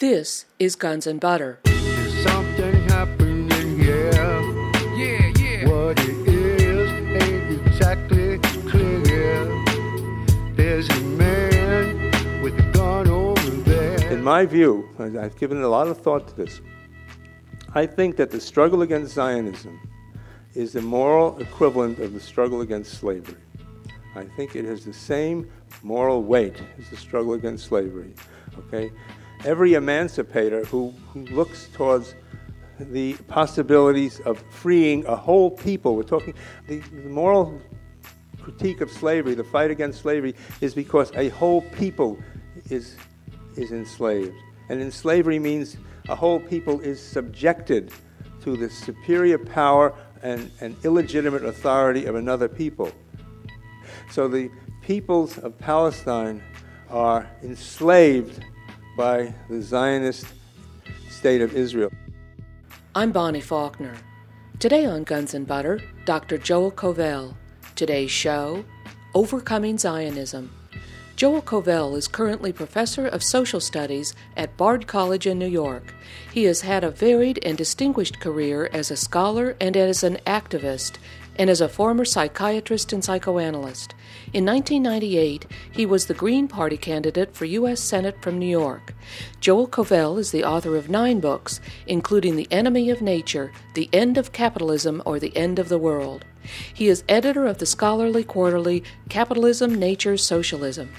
This is Guns and Butter. There's something happening here. Yeah, yeah. What it is ain't exactly clear. There's a man with a gun over there. In my view, and I've given a lot of thought to this, I think that the struggle against Zionism is the moral equivalent of the struggle against slavery. I think it has the same moral weight as the struggle against slavery. Okay? Every emancipator who, who looks towards the possibilities of freeing a whole people, we're talking, the, the moral critique of slavery, the fight against slavery, is because a whole people is, is enslaved. And in slavery means a whole people is subjected to the superior power and, and illegitimate authority of another people. So the peoples of Palestine are enslaved by the Zionist state of Israel. I'm Bonnie Faulkner. Today on Guns and Butter, Dr. Joel Kovel. Today's show Overcoming Zionism. Joel Kovel is currently professor of social studies at Bard College in New York. He has had a varied and distinguished career as a scholar and as an activist, and as a former psychiatrist and psychoanalyst. In 1998, he was the Green Party candidate for U.S. Senate from New York. Joel Kovel is the author of nine books, including The Enemy of Nature, The End of Capitalism, or The End of the World. He is editor of the scholarly quarterly Capitalism, Nature, Socialism.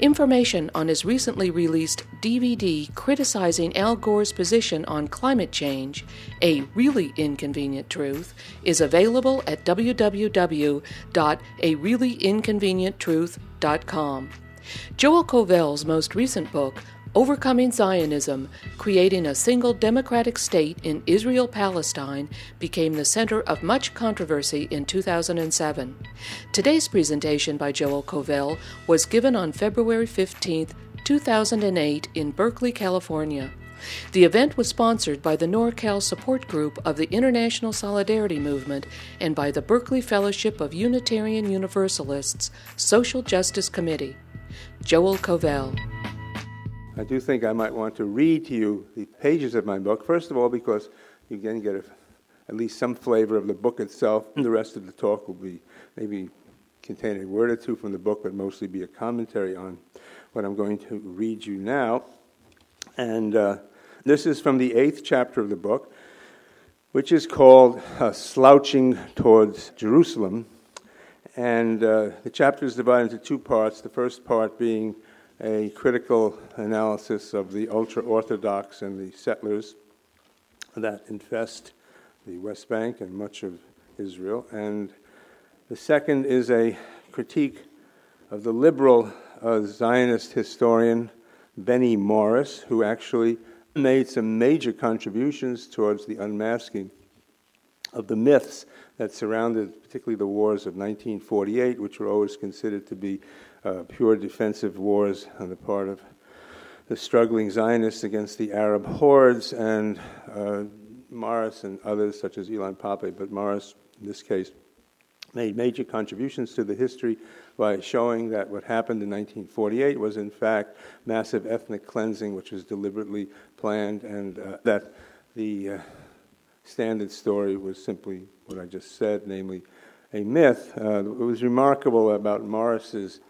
Information on his recently released DVD criticizing Al Gore's position on climate change, A Really Inconvenient Truth, is available at www.areallyinconvenienttruth.com. Joel Kovel's most recent book, Overcoming Zionism, Creating a Single Democratic State in Israel Palestine, became the center of much controversy in 2007. Today's presentation by Joel Kovel was given on February 15, 2008, in Berkeley, California. The event was sponsored by the NorCal Support Group of the International Solidarity Movement and by the Berkeley Fellowship of Unitarian Universalists Social Justice Committee. Joel Kovel. I do think I might want to read to you the pages of my book. First of all, because you can get a, at least some flavor of the book itself. The rest of the talk will be maybe contain a word or two from the book, but mostly be a commentary on what I'm going to read you now. And uh, this is from the eighth chapter of the book, which is called uh, Slouching Towards Jerusalem. And uh, the chapter is divided into two parts. The first part being a critical analysis of the ultra Orthodox and the settlers that infest the West Bank and much of Israel. And the second is a critique of the liberal uh, Zionist historian Benny Morris, who actually made some major contributions towards the unmasking of the myths that surrounded particularly the wars of 1948, which were always considered to be uh, pure defensive wars on the part of the struggling Zionists against the Arab hordes, and uh, Morris and others, such as Ilan Pappé, but Morris, in this case, made major contributions to the history by showing that what happened in 1948 was, in fact, massive ethnic cleansing, which was deliberately planned, and uh, that the uh, standard story was simply what I just said, namely a myth. Uh, what was remarkable about Morris's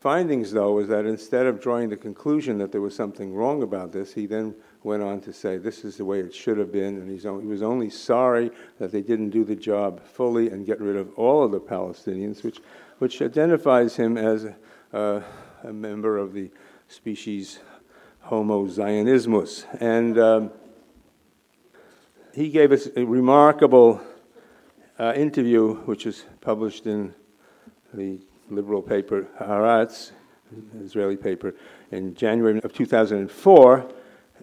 findings, though, was that instead of drawing the conclusion that there was something wrong about this, he then went on to say this is the way it should have been, and only, he was only sorry that they didn't do the job fully and get rid of all of the Palestinians, which, which identifies him as a, a member of the species Homo Zionismus. And um, he gave us a remarkable uh, interview, which was published in the liberal paper Haaretz, Israeli paper, in January of 2004.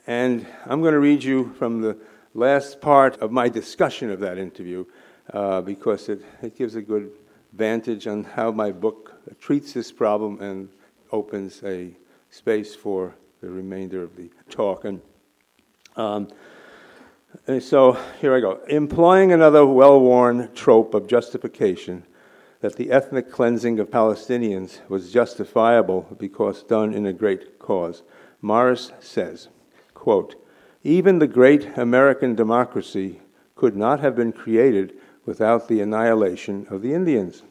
And I'm going to read you from the last part of my discussion of that interview uh, because it, it gives a good vantage on how my book treats this problem and opens a space for the remainder of the talk. And, um, and so here I go. Employing another well worn trope of justification that the ethnic cleansing of Palestinians was justifiable because done in a great cause. Morris says quote, even the great American democracy could not have been created without the annihilation of the Indians.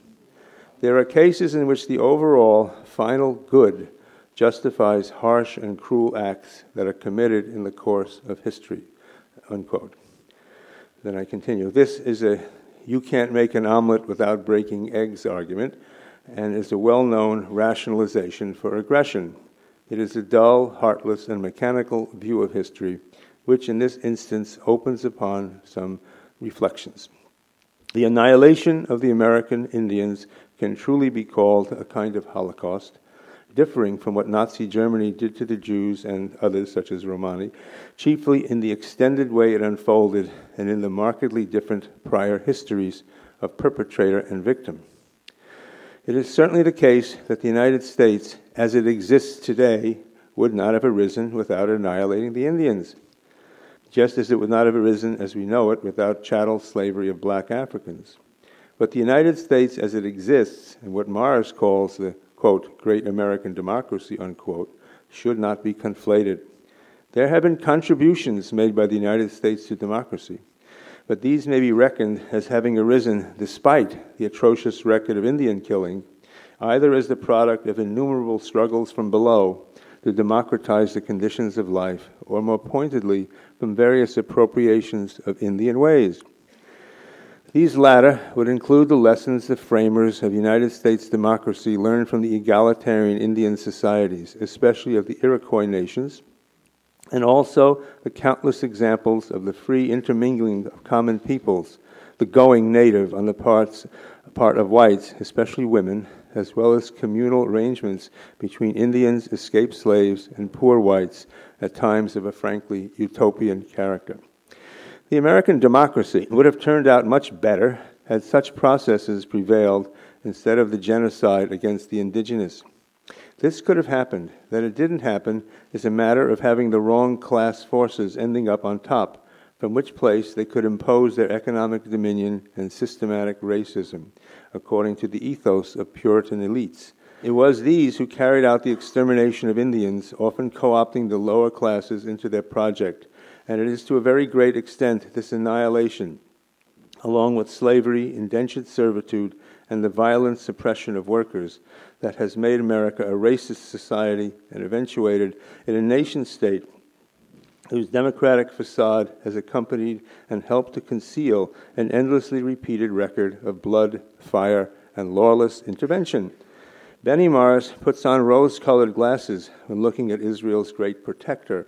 There are cases in which the overall final good justifies harsh and cruel acts that are committed in the course of history. Unquote. Then I continue. This is a you can't make an omelet without breaking eggs argument and is a well known rationalization for aggression. It is a dull, heartless, and mechanical view of history, which in this instance opens upon some reflections. The annihilation of the American Indians can truly be called a kind of Holocaust, differing from what Nazi Germany did to the Jews and others, such as Romani, chiefly in the extended way it unfolded and in the markedly different prior histories of perpetrator and victim. It is certainly the case that the United States, as it exists today, would not have arisen without annihilating the Indians, just as it would not have arisen as we know it without chattel slavery of black Africans. But the United States, as it exists, and what Morris calls the quote, great American democracy, unquote, should not be conflated. There have been contributions made by the United States to democracy but these may be reckoned as having arisen despite the atrocious record of Indian killing, either as the product of innumerable struggles from below to democratize the conditions of life, or more pointedly, from various appropriations of Indian ways. These latter would include the lessons the framers of United States democracy learned from the egalitarian Indian societies, especially of the Iroquois nations, and also the countless examples of the free intermingling of common peoples, the going native on the parts, part of whites, especially women, as well as communal arrangements between Indians, escaped slaves, and poor whites at times of a frankly utopian character. The American democracy would have turned out much better had such processes prevailed instead of the genocide against the indigenous. This could have happened. That it didn't happen is a matter of having the wrong class forces ending up on top, from which place they could impose their economic dominion and systematic racism, according to the ethos of Puritan elites. It was these who carried out the extermination of Indians, often co opting the lower classes into their project. And it is to a very great extent this annihilation, along with slavery, indentured servitude, and the violent suppression of workers, that has made America a racist society and eventuated in a nation state whose democratic facade has accompanied and helped to conceal an endlessly repeated record of blood, fire, and lawless intervention. Benny Morris puts on rose colored glasses when looking at Israel's great protector.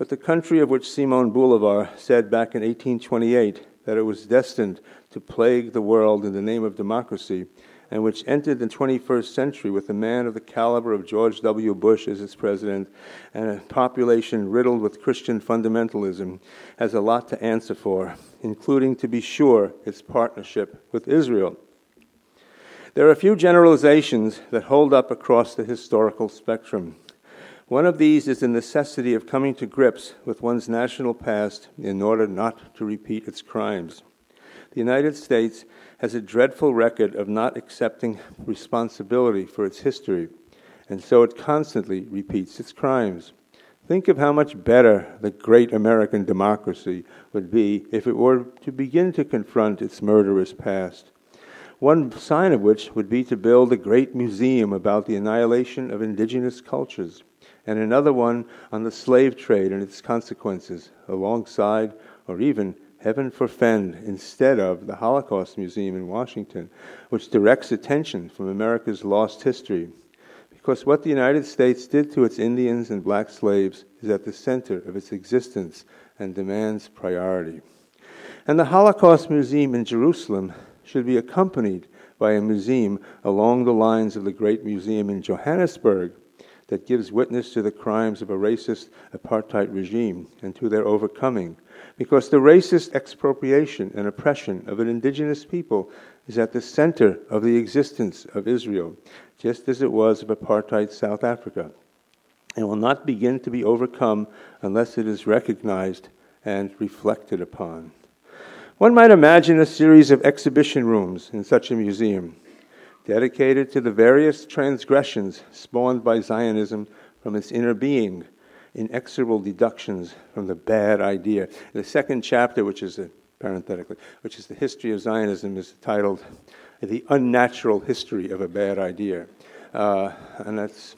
But the country of which Simon Bolivar said back in 1828 that it was destined to plague the world in the name of democracy and which entered the 21st century with a man of the caliber of George W. Bush as its president and a population riddled with Christian fundamentalism, has a lot to answer for, including, to be sure, its partnership with Israel. There are a few generalizations that hold up across the historical spectrum. One of these is the necessity of coming to grips with one's national past in order not to repeat its crimes. The United States has a dreadful record of not accepting responsibility for its history, and so it constantly repeats its crimes. Think of how much better the great American democracy would be if it were to begin to confront its murderous past. One sign of which would be to build a great museum about the annihilation of indigenous cultures, and another one on the slave trade and its consequences, alongside or even Heaven forfend, instead of the Holocaust Museum in Washington, which directs attention from America's lost history. Because what the United States did to its Indians and black slaves is at the center of its existence and demands priority. And the Holocaust Museum in Jerusalem should be accompanied by a museum along the lines of the Great Museum in Johannesburg that gives witness to the crimes of a racist apartheid regime and to their overcoming because the racist expropriation and oppression of an indigenous people is at the center of the existence of Israel, just as it was of apartheid South Africa, and will not begin to be overcome unless it is recognized and reflected upon. One might imagine a series of exhibition rooms in such a museum, dedicated to the various transgressions spawned by Zionism from its inner being inexorable deductions from the bad idea. The second chapter, which is a, parenthetically, which is the history of Zionism, is titled "The Unnatural History of a Bad Idea," uh, and that's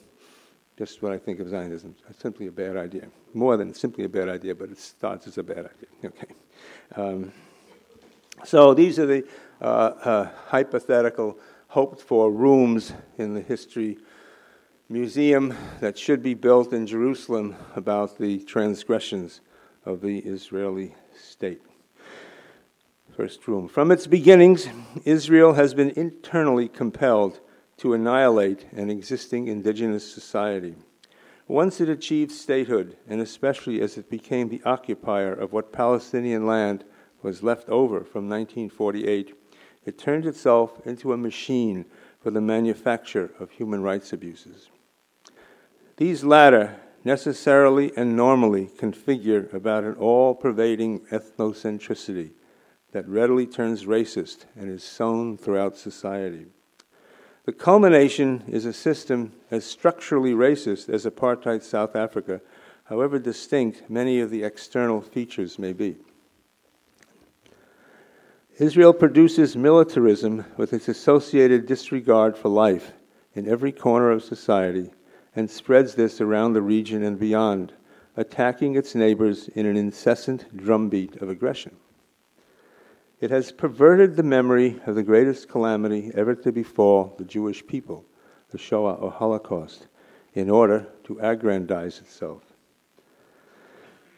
just what I think of Zionism. It's simply a bad idea. More than simply a bad idea, but it starts as a bad idea. Okay. Um, so these are the uh, uh, hypothetical, hoped for rooms in the history museum that should be built in Jerusalem about the transgressions of the Israeli state. First room. From its beginnings, Israel has been internally compelled to annihilate an existing indigenous society. Once it achieved statehood, and especially as it became the occupier of what Palestinian land was left over from 1948, it turns itself into a machine for the manufacture of human rights abuses. These latter necessarily and normally configure about an all pervading ethnocentricity that readily turns racist and is sown throughout society. The culmination is a system as structurally racist as apartheid South Africa, however distinct many of the external features may be. Israel produces militarism with its associated disregard for life in every corner of society and spreads this around the region and beyond, attacking its neighbors in an incessant drumbeat of aggression. It has perverted the memory of the greatest calamity ever to befall the Jewish people, the Shoah or Holocaust, in order to aggrandize itself.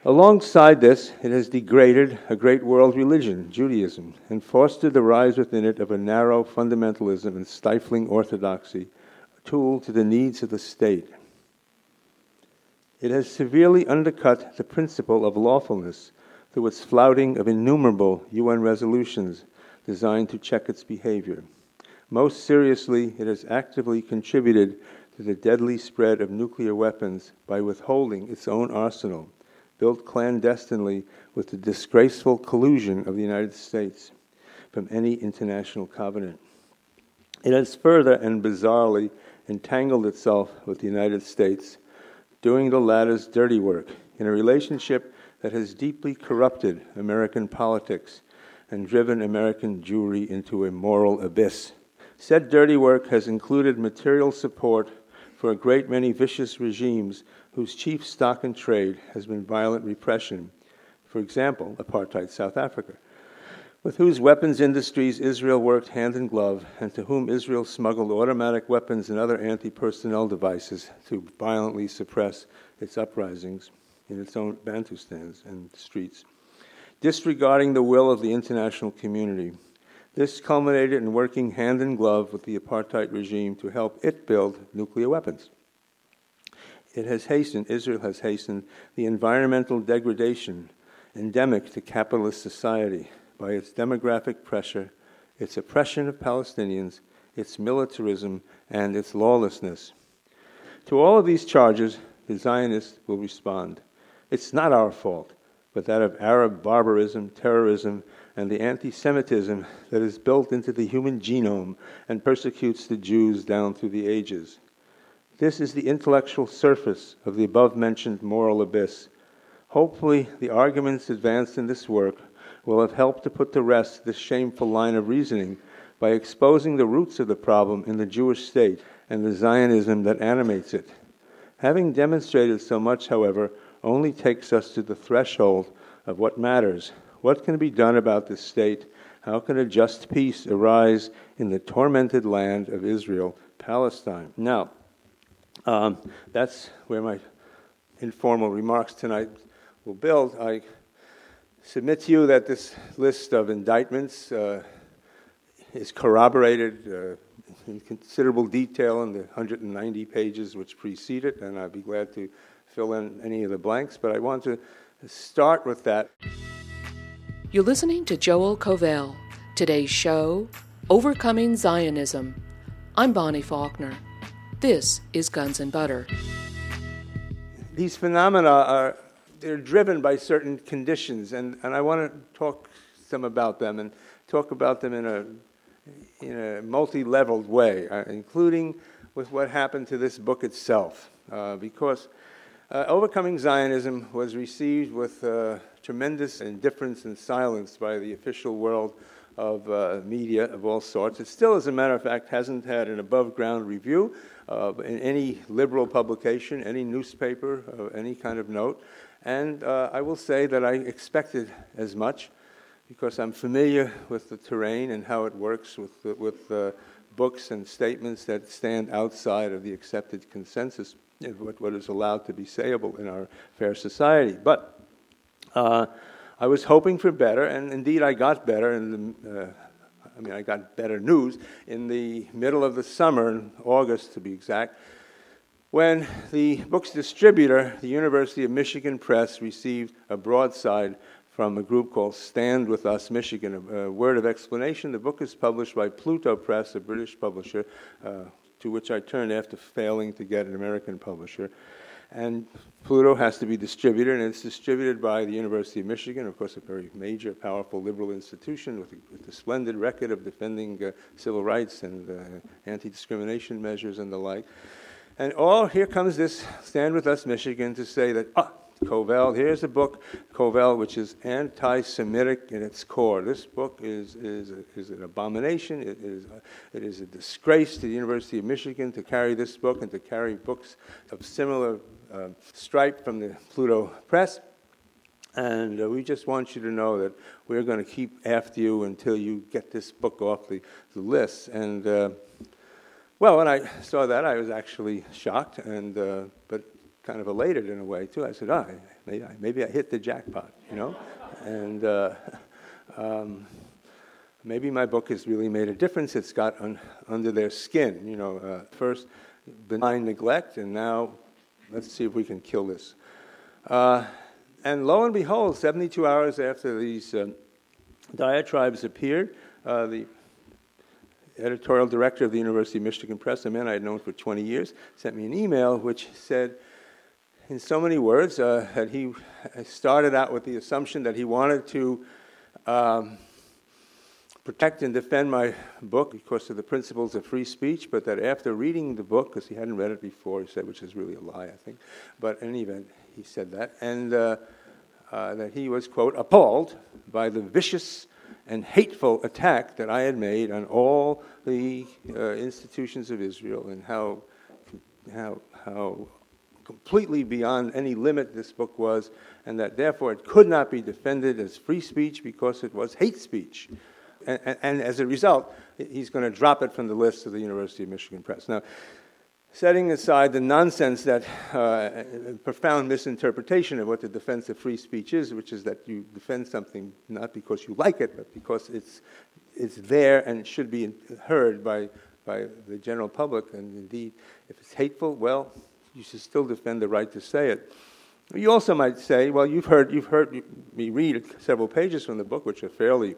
Alongside this, it has degraded a great world religion, Judaism, and fostered the rise within it of a narrow fundamentalism and stifling orthodoxy, a tool to the needs of the state. It has severely undercut the principle of lawfulness through its flouting of innumerable UN resolutions designed to check its behavior. Most seriously, it has actively contributed to the deadly spread of nuclear weapons by withholding its own arsenal, built clandestinely with the disgraceful collusion of the United States from any international covenant. It has further and bizarrely entangled itself with the United States, doing the latter's dirty work in a relationship that has deeply corrupted American politics and driven American Jewry into a moral abyss. Said dirty work has included material support for a great many vicious regimes whose chief stock in trade has been violent repression. For example, apartheid South Africa, with whose weapons industries Israel worked hand in glove and to whom Israel smuggled automatic weapons and other anti personnel devices to violently suppress its uprisings in its own Bantustans and streets, disregarding the will of the international community. This culminated in working hand in glove with the apartheid regime to help it build nuclear weapons. It has hastened, Israel has hastened, the environmental degradation endemic to capitalist society by its demographic pressure, its oppression of Palestinians, its militarism, and its lawlessness. To all of these charges, the Zionists will respond. It's not our fault, but that of Arab barbarism, terrorism, and the anti Semitism that is built into the human genome and persecutes the Jews down through the ages. This is the intellectual surface of the above mentioned moral abyss. Hopefully, the arguments advanced in this work will have helped to put to rest this shameful line of reasoning by exposing the roots of the problem in the Jewish state and the Zionism that animates it. Having demonstrated so much, however, only takes us to the threshold of what matters. What can be done about this state? How can a just peace arise in the tormented land of Israel, Palestine? Now, um, that's where my informal remarks tonight will build. I submit to you that this list of indictments uh, is corroborated uh, in considerable detail in the 190 pages which precede it, and I'd be glad to fill in any of the blanks, but I want to start with that. You're listening to Joel Kovel. Today's show, Overcoming Zionism. I'm Bonnie Faulkner. This is Guns and Butter. These phenomena are they're driven by certain conditions, and, and I want to talk some about them and talk about them in a in a multi-leveled way, uh, including with what happened to this book itself, uh, because Uh, Overcoming Zionism was received with uh, tremendous indifference and silence by the official world of uh, media of all sorts. It still, as a matter of fact, hasn't had an above ground review in any liberal publication, any newspaper, of any kind of note. And uh, I will say that I expected as much because I'm familiar with the terrain and how it works with, with uh, books and statements that stand outside of the accepted consensus of what, what is allowed to be sayable in our fair society. But uh, I was hoping for better, and indeed I got better. In the, uh, I mean, I got better news in the middle of the summer, in August to be exact, when the book's distributor, the University of Michigan Press, received a broadside from a group called Stand With Us Michigan. A, a word of explanation the book is published by Pluto Press, a British publisher, uh, to which I turned after failing to get an American publisher. And Pluto has to be distributed, and it's distributed by the University of Michigan, of course, a very major, powerful liberal institution with a, with a splendid record of defending uh, civil rights and uh, anti discrimination measures and the like. And oh, here comes this Stand With Us Michigan to say that, ah, Kovel, here's a book, Kovel, which is anti Semitic in its core. This book is, is, a, is an abomination. It is, a, it is a disgrace to the University of Michigan to carry this book and to carry books of similar uh, stripe from the Pluto Press. And uh, we just want you to know that we're going to keep after you until you get this book off the, the list. And uh, well, when I saw that, I was actually shocked, and uh, but kind of elated in a way too. I said, "Ah, oh, maybe, maybe I hit the jackpot," you know, and uh, um, maybe my book has really made a difference. It's got un- under their skin, you know. Uh, first, benign neglect, and now let's see if we can kill this. Uh, and lo and behold, 72 hours after these uh, diatribes appeared, uh, the editorial director of the University of Michigan Press, a man I had known for 20 years, sent me an email which said, in so many words, uh, that he started out with the assumption that he wanted to um, protect and defend my book because of the principles of free speech, but that after reading the book, because he hadn't read it before, he said, which is really a lie, I think, but in any event, he said that, and uh, uh, that he was, quote, appalled by the vicious and hateful attack that I had made on all the uh, institutions of Israel and how, how, how completely beyond any limit this book was, and that therefore it could not be defended as free speech because it was hate speech. And, and, as a result, he's going to drop it from the list of the University of Michigan Press. Now, setting aside the nonsense that uh, profound misinterpretation of what the defense of free speech is, which is that you defend something not because you like it, but because it's, it's there and it should be heard by, by the general public. And indeed, if it's hateful, well, you should still defend the right to say it. You also might say, well, you've heard, you've heard me read several pages from the book, which are fairly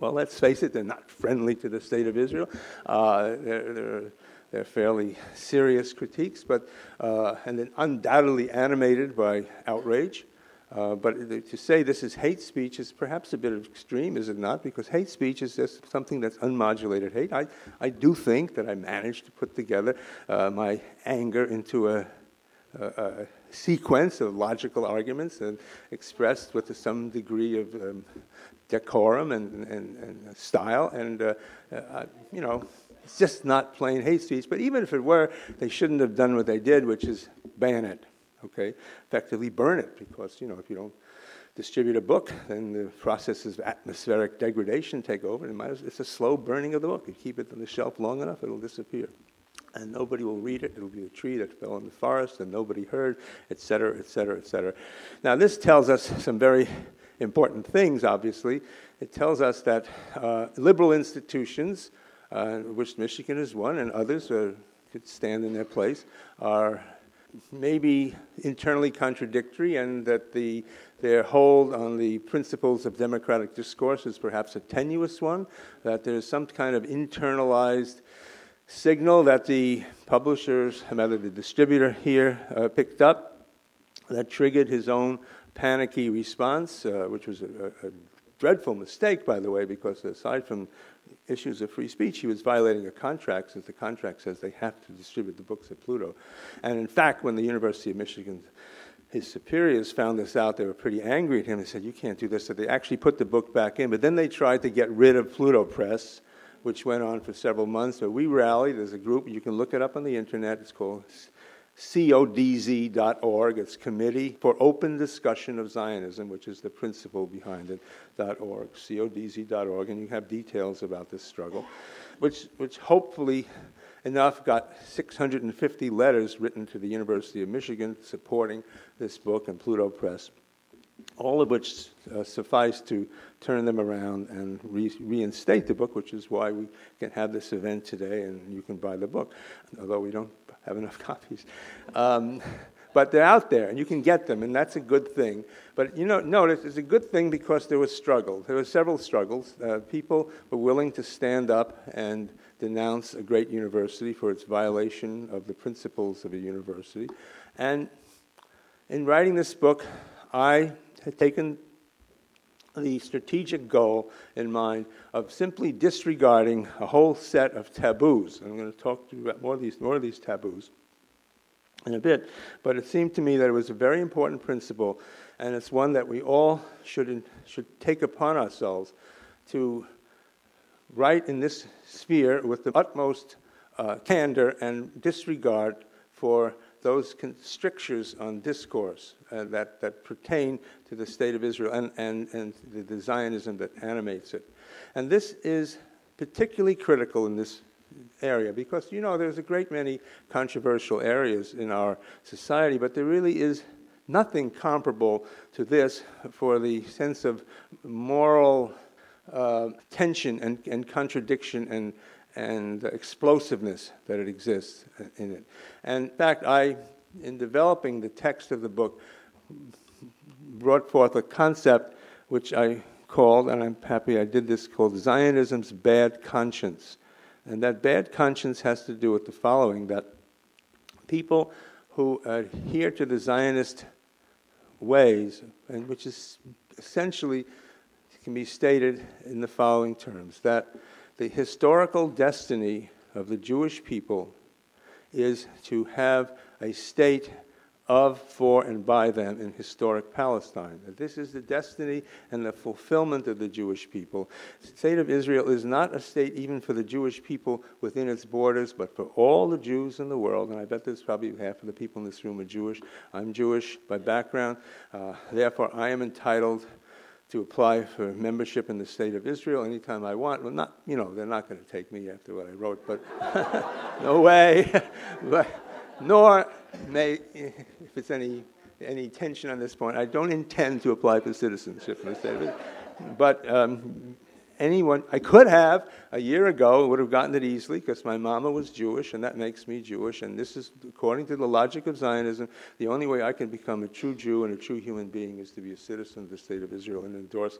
well, let's face it, they're not friendly to the state of Israel. Uh, they're, they're, they're fairly serious critiques, but uh, and then undoubtedly animated by outrage. Uh, but to say this is hate speech is perhaps a bit extreme, is it not? Because hate speech is just something that's unmodulated hate. I, I do think that I managed to put together uh, my anger into a, a, a, sequence of logical arguments and expressed with some degree of um, decorum and, and, and, style. And, uh, uh you know, it's just not plain hate speech. But even if it were, they shouldn't have done what they did, which is ban it. Okay, effectively burn it because you know if you don't distribute a book, then the processes of atmospheric degradation take over, and it's a slow burning of the book. You keep it on the shelf long enough, it'll disappear. And nobody will read it. It'll be a tree that fell in the forest and nobody heard, et cetera, et cetera, et cetera. Now, this tells us some very important things, obviously. It tells us that uh, liberal institutions uh, which Michigan is one, and others uh, could stand in their place, are maybe internally contradictory, and that the, their hold on the principles of democratic discourse is perhaps a tenuous one, that there's some kind of internalized signal that the publishers, rather the distributor here, uh, picked up that triggered his own panicky response, uh, which was a, a dreadful mistake, by the way, because aside from issues of free speech, he was violating a contract since the contract says they have to distribute the books at Pluto. And in fact, when the University of Michigan, his superiors found this out, they were pretty angry at him. They said, You can't do this. So they actually put the book back in. But then they tried to get rid of Pluto Press, which went on for several months. So we rallied as a group. You can look it up on the internet. It's called codz.org. It's Committee for Open Discussion of Zionism, which is the principle behind it, .org, codz.org, and you have details about this struggle, which, which hopefully enough got 650 letters written to the University of Michigan supporting this book and Pluto Press, all of which uh, suffice to turn them around and re- reinstate the book, which is why we can have this event today and you can buy the book, although we don't have enough copies. Um, but they're out there, and you can get them, and that's a good thing. But you know, notice it's a good thing because there was struggle. There were several struggles. Uh, people were willing to stand up and denounce a great university for its violation of the principles of a university. And in writing this book, I had taken the strategic goal in mind of simply disregarding a whole set of taboos. I'm going to talk to you about more of these, more of these taboos in a bit, but it seemed to me that it was a very important principle, and it's one that we all should, should take upon ourselves to write in this sphere with the utmost uh, candor and disregard for those strictures on discourse uh, that, that pertain to the state of Israel and, and, and the, the Zionism that animates it. And this is particularly critical in this area because, you know, there's a great many controversial areas in our society, but there really is nothing comparable to this for the sense of moral uh, tension and, and contradiction and, and the explosiveness that it exists in it. And in fact, I, in developing the text of the book, brought forth a concept which I called, and I'm happy I did this, called Zionism's bad conscience. And that bad conscience has to do with the following that people who adhere to the Zionist ways, and which is essentially can be stated in the following terms that the historical destiny of the Jewish people is to have a state of, for, and by them in historic Palestine. This is the destiny and the fulfillment of the Jewish people. The state of Israel is not a state even for the Jewish people within its borders, but for all the Jews in the world. And I bet there's probably half of the people in this room are Jewish. I'm Jewish by background. Uh, therefore, I am entitled to apply for membership in the state of Israel anytime I want. Well, not, you know, they're not going to take me after what I wrote, but no way. but, nor may, if it's any, any tension on this point, I don't intend to apply for citizenship in the state of Israel. But um, anyone, I could have a year ago, would have gotten it easily because my mama was Jewish and that makes me Jewish. And this is, according to the logic of Zionism, the only way I can become a true Jew and a true human being is to be a citizen of the state of Israel and endorse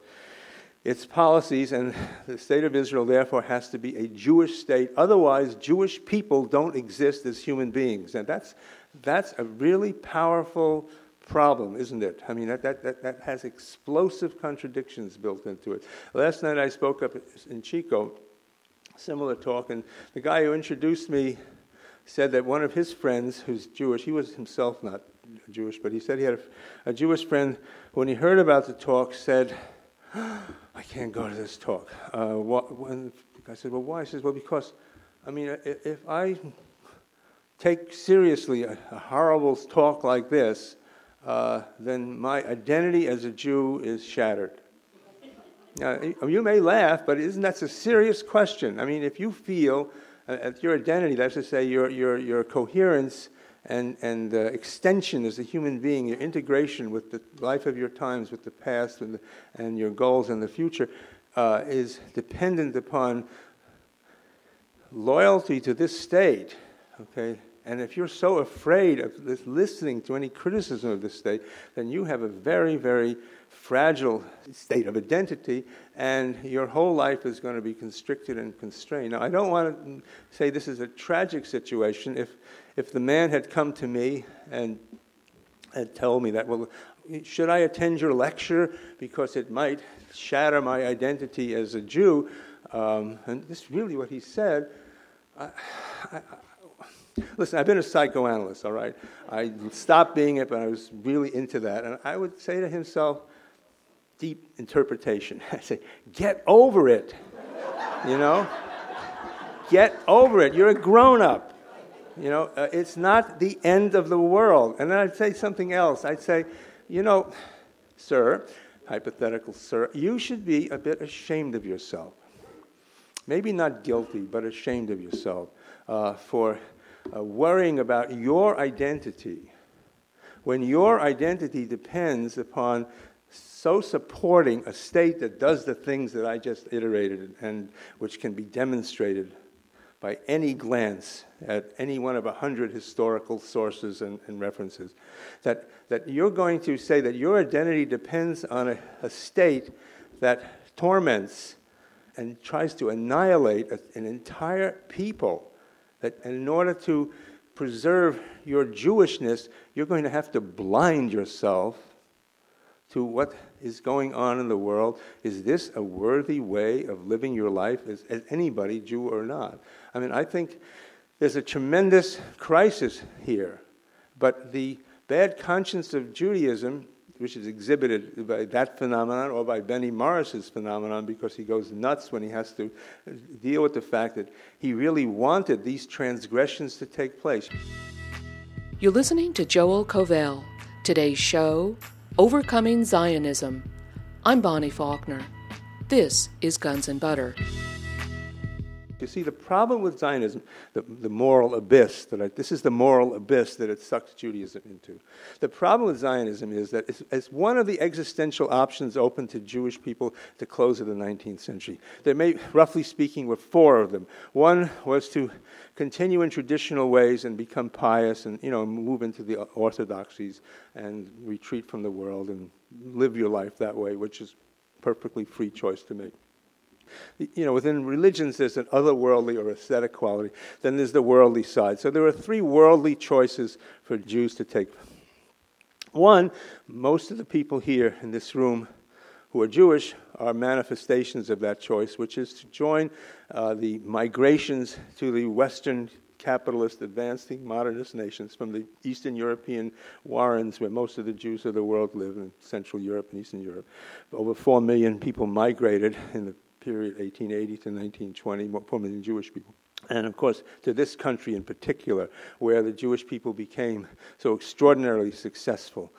its policies. And the state of Israel, therefore, has to be a Jewish state. Otherwise, Jewish people don't exist as human beings. And that's, that's a really powerful problem, isn't it? I mean, that, that, that, that has explosive contradictions built into it. Last night I spoke up in Chico, similar talk, and the guy who introduced me said that one of his friends, who's Jewish, he was himself not Jewish, but he said he had a, a Jewish friend, when he heard about the talk, said, I can't go to this talk. Uh, what, when, I said, Well, why? He says, Well, because, I mean, if I take seriously a, a horrible talk like this, uh, then my identity as a Jew is shattered. Now, you may laugh, but isn't that a serious question? I mean, if you feel uh, your identity, that's to say, your, your, your coherence and, and uh, extension as a human being, your integration with the life of your times, with the past, and, the, and your goals in the future, uh, is dependent upon loyalty to this state, okay, and if you're so afraid of listening to any criticism of the state, then you have a very, very fragile state of identity, and your whole life is going to be constricted and constrained. Now, I don't want to say this is a tragic situation. If, if the man had come to me and had told me that, well, should I attend your lecture because it might shatter my identity as a Jew? Um, and this is really what he said. I, I, listen, I've been a psychoanalyst, all right? I stopped being it, but I was really into that. And I would say to himself, deep interpretation. I say, get over it. You know? Get over it. You're a grown up. You know, uh, it's not the end of the world. And then I'd say something else. I'd say, you know, sir, hypothetical sir, you should be a bit ashamed of yourself. Maybe not guilty, but ashamed of yourself uh, for uh, worrying about your identity. When your identity depends upon so supporting a state that does the things that I just iterated and which can be demonstrated by any glance at any one of a hundred historical sources and, and, references, that, that you're going to say that your identity depends on a, a state that torments and tries to annihilate a, an entire people, that in order to preserve your Jewishness, you're going to have to blind yourself to what is going on in the world. Is this a worthy way of living your life as, as anybody, Jew or not? I mean, I think there's a tremendous crisis here, but the bad conscience of Judaism, which is exhibited by that phenomenon or by Benny Morris's phenomenon, because he goes nuts when he has to deal with the fact that he really wanted these transgressions to take place. You're listening to Joel Kovel. Today's show Overcoming Zionism. I'm Bonnie Faulkner. This is Guns and Butter. You see, the problem with Zionism, the, the moral abyss, that I, this is the moral abyss that it sucks Judaism into. The problem with Zionism is that it's, it's, one of the existential options open to Jewish people at the close of the 19th century. There may, roughly speaking, were four of them. One was to continue in traditional ways and become pious and you know move into the orthodoxies and retreat from the world and live your life that way, which is perfectly free choice to make. You know, within religions, there's an otherworldly or aesthetic quality. Then there's the worldly side. So there are three worldly choices for Jews to take. One, most of the people here in this room who are Jewish are manifestations of that choice, which is to join uh, the migrations to the Western capitalist, advancing modernist nations from the Eastern European warrens where most of the Jews of the world live in Central Europe and Eastern Europe. Over 4 million people migrated in the period 1880 to 1920, 4 million Jewish people. And of course, to this country in particular, where the Jewish people became so extraordinarily successful.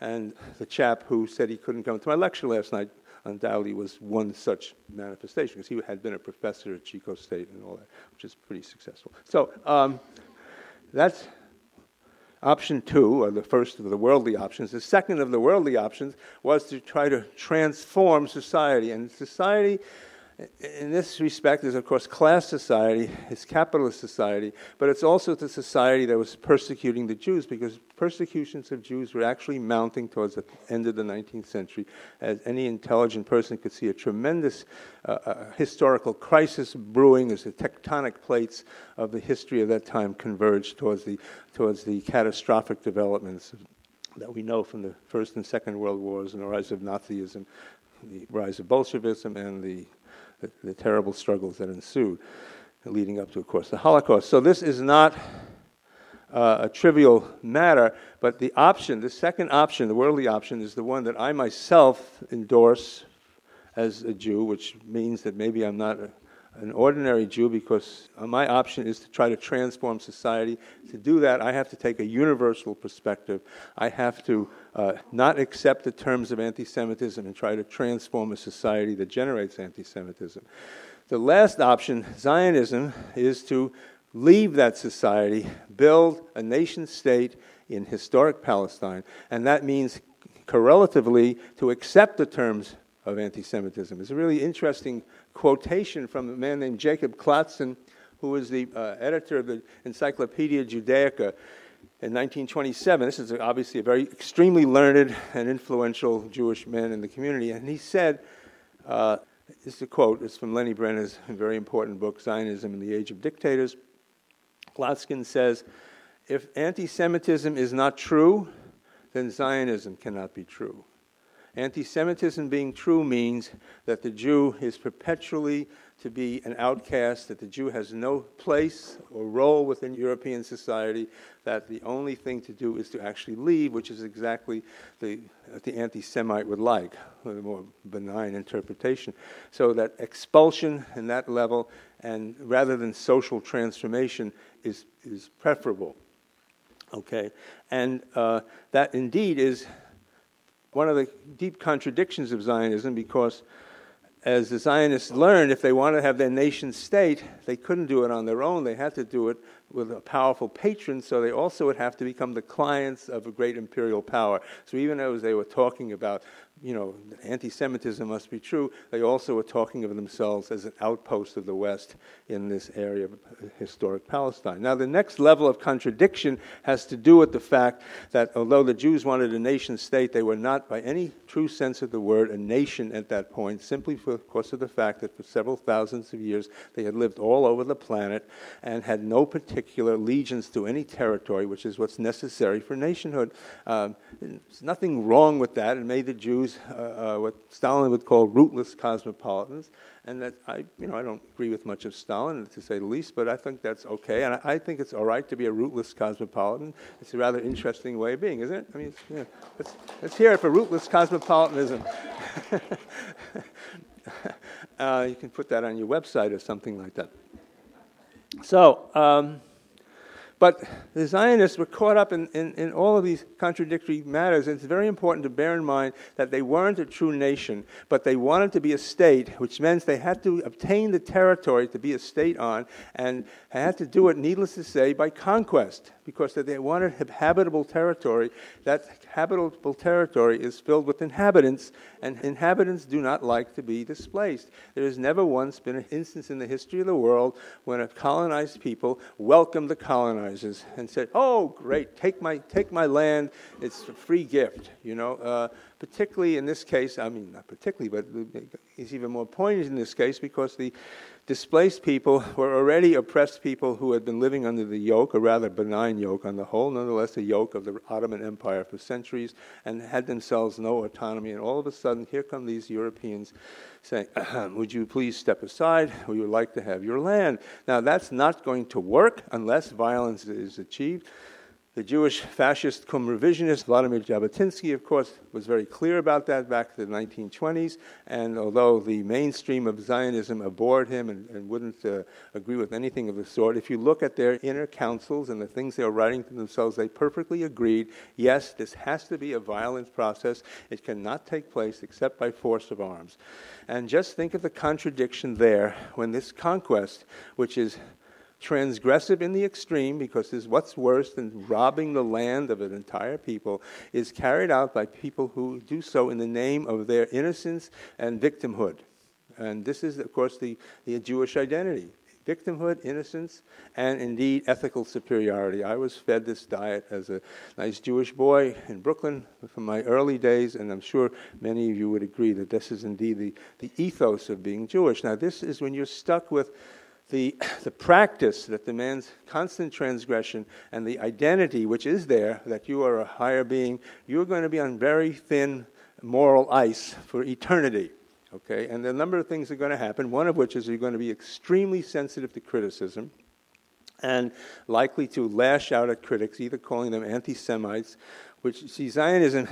And the chap who said he couldn't come to my lecture last night undoubtedly was one such manifestation because he had been a professor at Chico State and all that, which is pretty successful. So um, that's option two, or the first of the worldly options. The second of the worldly options was to try to transform society. And society in this respect is, of course, class society, it's capitalist society, but it's also the society that was persecuting the Jews because persecutions of Jews were actually mounting towards the end of the 19th century. As any intelligent person could see, a tremendous uh, uh, historical crisis brewing as the tectonic plates of the history of that time converged towards the, towards the catastrophic developments that we know from the First and Second World Wars and the rise of Nazism, the rise of Bolshevism, and the the, terrible struggles that ensued, leading up to, of course, the Holocaust. So this is not uh, a trivial matter, but the option, the second option, the worldly option, is the one that I myself endorse as a Jew, which means that maybe I'm not an ordinary Jew because my option is to try to transform society. To do that, I have to take a universal perspective. I have to uh, not accept the terms of anti Semitism and try to transform a society that generates anti Semitism. The last option, Zionism, is to leave that society, build a nation state in historic Palestine, and that means correlatively to accept the terms of anti Semitism. It's a really interesting quotation from a man named Jacob Klatzkin, who was the uh, editor of the Encyclopedia Judaica in 1927. This is obviously a very extremely learned and influential Jewish man in the community. And he said, uh, this is a quote, it's from Lenni Brenner's very important book, Zionism in the Age of Dictators. Klatzkin says, if anti Semitism is not true, then Zionism cannot be true. Anti Semitism being true means that the Jew is perpetually to be an outcast, that the Jew has no place or role within European society, that the only thing to do is to actually leave, which is exactly the, the anti Semite would like, a more benign interpretation. So that expulsion in that level, and rather than social transformation, is, is preferable. Okay? And uh, that indeed is one of the deep contradictions of Zionism because as the Zionists learned, if they wanted to have their nation state, they couldn't do it on their own. They had to do it with a powerful patron, so they also would have to become the clients of a great imperial power. So even as they were talking about you know, anti Semitism must be true, they also were talking of themselves as an outpost of the West in this area of historic Palestine. Now, the next level of contradiction has to do with the fact that although the Jews wanted a nation state, they were not, by any true sense of the word, a nation at that point, simply because of the fact that for several thousands of years they had lived all over the planet and had no particular allegiance to any territory, which is what's necessary for nationhood. Um, there's nothing wrong with that. It made the Jews uh, uh, what Stalin would call rootless cosmopolitans, and that I, you know, I don't agree with much of Stalin, to say the least, but I think that's okay, and I, I think it's all right to be a rootless cosmopolitan. It's a rather interesting way of being, isn't it? I mean, yeah, let's, let's hear it for rootless cosmopolitanism. uh, you can put that on your website or something like that. So. Um, but the Zionists were caught up in, in, in, all of these contradictory matters. And it's very important to bear in mind that they weren't a true nation, but they wanted to be a state, which meant they had to obtain the territory to be a state on, and had to do it, needless to say, by conquest, because they wanted habitable territory. That habitable territory is filled with inhabitants, and inhabitants do not like to be displaced. There has never once been an instance in the history of the world when a colonized people welcomed the colonizers and said, "Oh, great, take my take my land. It's a free gift." You know, uh, particularly in this case. I mean, not particularly, but it's even more poignant in this case because the displaced people were already oppressed people who had been living under the yoke, a rather benign yoke on the whole, nonetheless a yoke of the Ottoman Empire for centuries, and had themselves no autonomy. And all of a sudden, here come these Europeans saying, Would you please step aside? We would like to have your land. Now, that's not going to work unless violence is achieved. The Jewish fascist cum revisionist Vladimir Jabotinsky, of course, was very clear about that back in the 1920s. And although the mainstream of Zionism abhorred him and, and wouldn't uh, agree with anything of the sort, if you look at their inner councils and the things they were writing to themselves, they perfectly agreed yes, this has to be a violent process. It cannot take place except by force of arms. And just think of the contradiction there when this conquest, which is transgressive in the extreme, because is what's worse than robbing the land of an entire people, is carried out by people who do so in the name of their innocence and victimhood. And this is, of course, the, the Jewish identity victimhood, innocence, and indeed ethical superiority. I was fed this diet as a nice Jewish boy in Brooklyn from my early days, and I'm sure many of you would agree that this is indeed the, the ethos of being Jewish. Now, this is when you're stuck with the, the practice that demands constant transgression and the identity which is there that you are a higher being, you're going to be on very thin moral ice for eternity. Okay? And a number of things are going to happen, one of which is you're going to be extremely sensitive to criticism and likely to lash out at critics, either calling them anti Semites, which, see, Zionism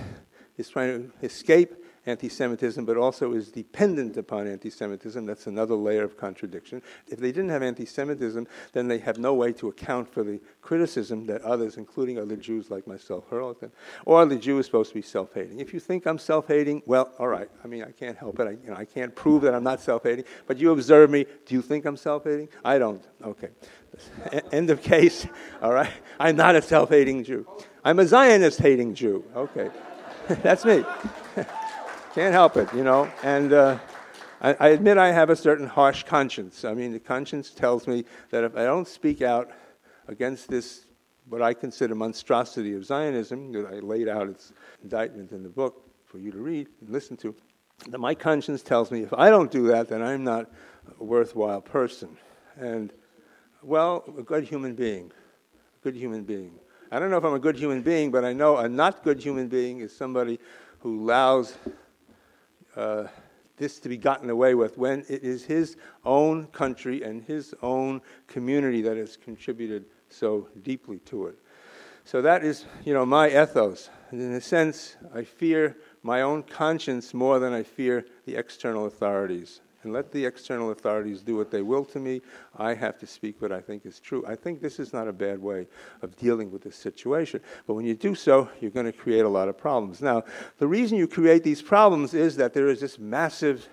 is trying to escape anti Semitism, but also is dependent upon anti Semitism. That's another layer of contradiction. If they didn't have anti Semitism, then they have no way to account for the criticism that others, including other Jews like myself, hurl at them. Or the Jew is supposed to be self hating. If you think I'm self hating, well, all right. I mean, I can't help it. I, you know, I can't prove that I'm not self hating, but you observe me. Do you think I'm self hating? I don't. Okay. End of case. All right. I'm not a self hating Jew. I'm a Zionist hating Jew. Okay. That's me. Can't help it, you know. And uh, I, I, admit I have a certain harsh conscience. I mean, the conscience tells me that if I don't speak out against this, what I consider monstrosity of Zionism, that I laid out its indictment in the book for you to read and listen to, that my conscience tells me if I don't do that, then I'm not a worthwhile person. And, well, a good human being, a good human being. I don't know if I'm a good human being, but I know a not good human being is somebody who allows uh, this to be gotten away with when it is his own country and his own community that has contributed so deeply to it. So that is, you know, my ethos. And in a sense, I fear my own conscience more than I fear the external authorities. And let the external authorities do what they will to me. I have to speak what I think is true. I think this is not a bad way of dealing with this situation. But when you do so, you're going to create a lot of problems. Now, the reason you create these problems is that there is this massive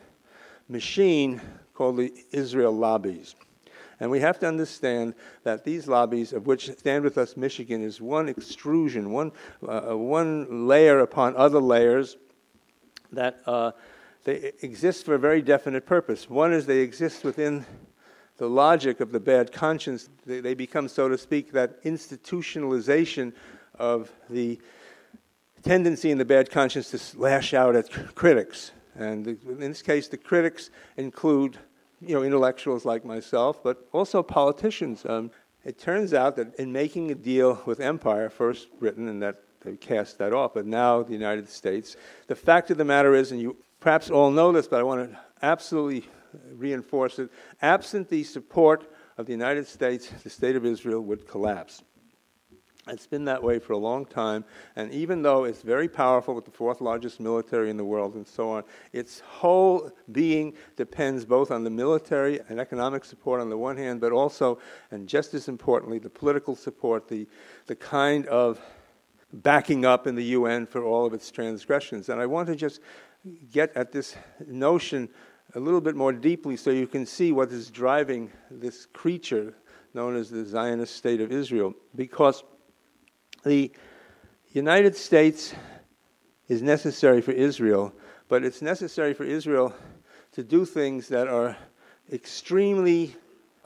machine called the Israel lobbies. And we have to understand that these lobbies, of which Stand With Us Michigan is one extrusion, one, uh, one layer upon other layers, that uh, they exist for a very definite purpose. One is they exist within the logic of the bad conscience. They, they become, so to speak, that institutionalization of the tendency in the bad conscience to lash out at critics. And in this case, the critics include you know, intellectuals like myself, but also politicians. Um, it turns out that in making a deal with empire, first Britain, and that they cast that off, but now the United States, the fact of the matter is, and you perhaps all know this, but I want to absolutely reinforce it absent the support of the United States, the state of Israel would collapse. It's been that way for a long time, and even though it's very powerful with the fourth largest military in the world and so on, its whole being depends both on the military and economic support on the one hand, but also, and just as importantly, the political support, the, the kind of backing up in the UN for all of its transgressions. And I want to just get at this notion a little bit more deeply so you can see what is driving this creature known as the Zionist state of Israel. Because the United States is necessary for Israel, but it's necessary for Israel to do things that are extremely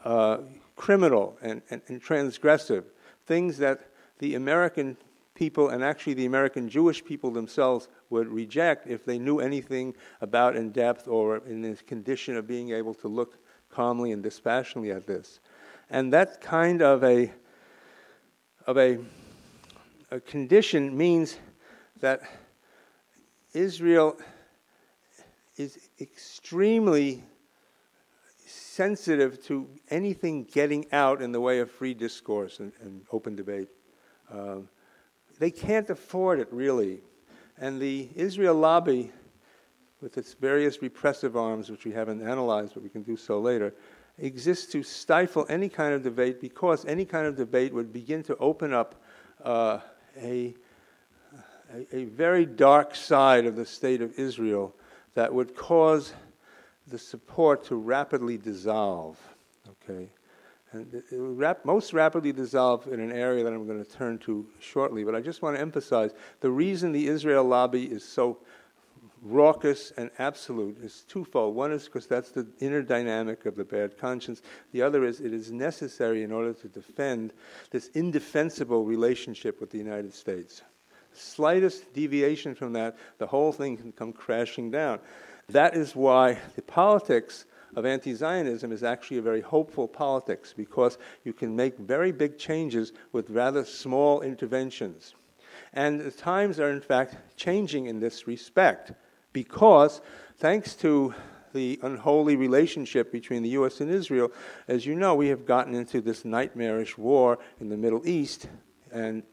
uh, criminal and, and, and transgressive, things that the American people and actually the American Jewish people themselves would reject if they knew anything about in depth or in the condition of being able to look calmly and dispassionately at this. And that kind of a of a a condition means that Israel is extremely sensitive to anything getting out in the way of free discourse and, and open debate. Um, they can't afford it, really. And the Israel lobby, with its various repressive arms, which we haven't analyzed, but we can do so later, exists to stifle any kind of debate because any kind of debate would begin to open up uh, a, a, a very dark side of the state of Israel that would cause the support to rapidly dissolve. Okay? And it would rap- most rapidly dissolve in an area that I'm going to turn to shortly. But I just want to emphasize the reason the Israel lobby is so raucous and absolute is twofold. One is because that's the inner dynamic of the bad conscience. The other is it is necessary in order to defend this indefensible relationship with the United States. Slightest deviation from that, the whole thing can come crashing down. That is why the politics of anti Zionism is actually a very hopeful politics because you can make very big changes with rather small interventions. And the times are, in fact, changing in this respect because thanks to the unholy relationship between the U.S. and Israel, as you know, we have gotten into this nightmarish war in the Middle East, and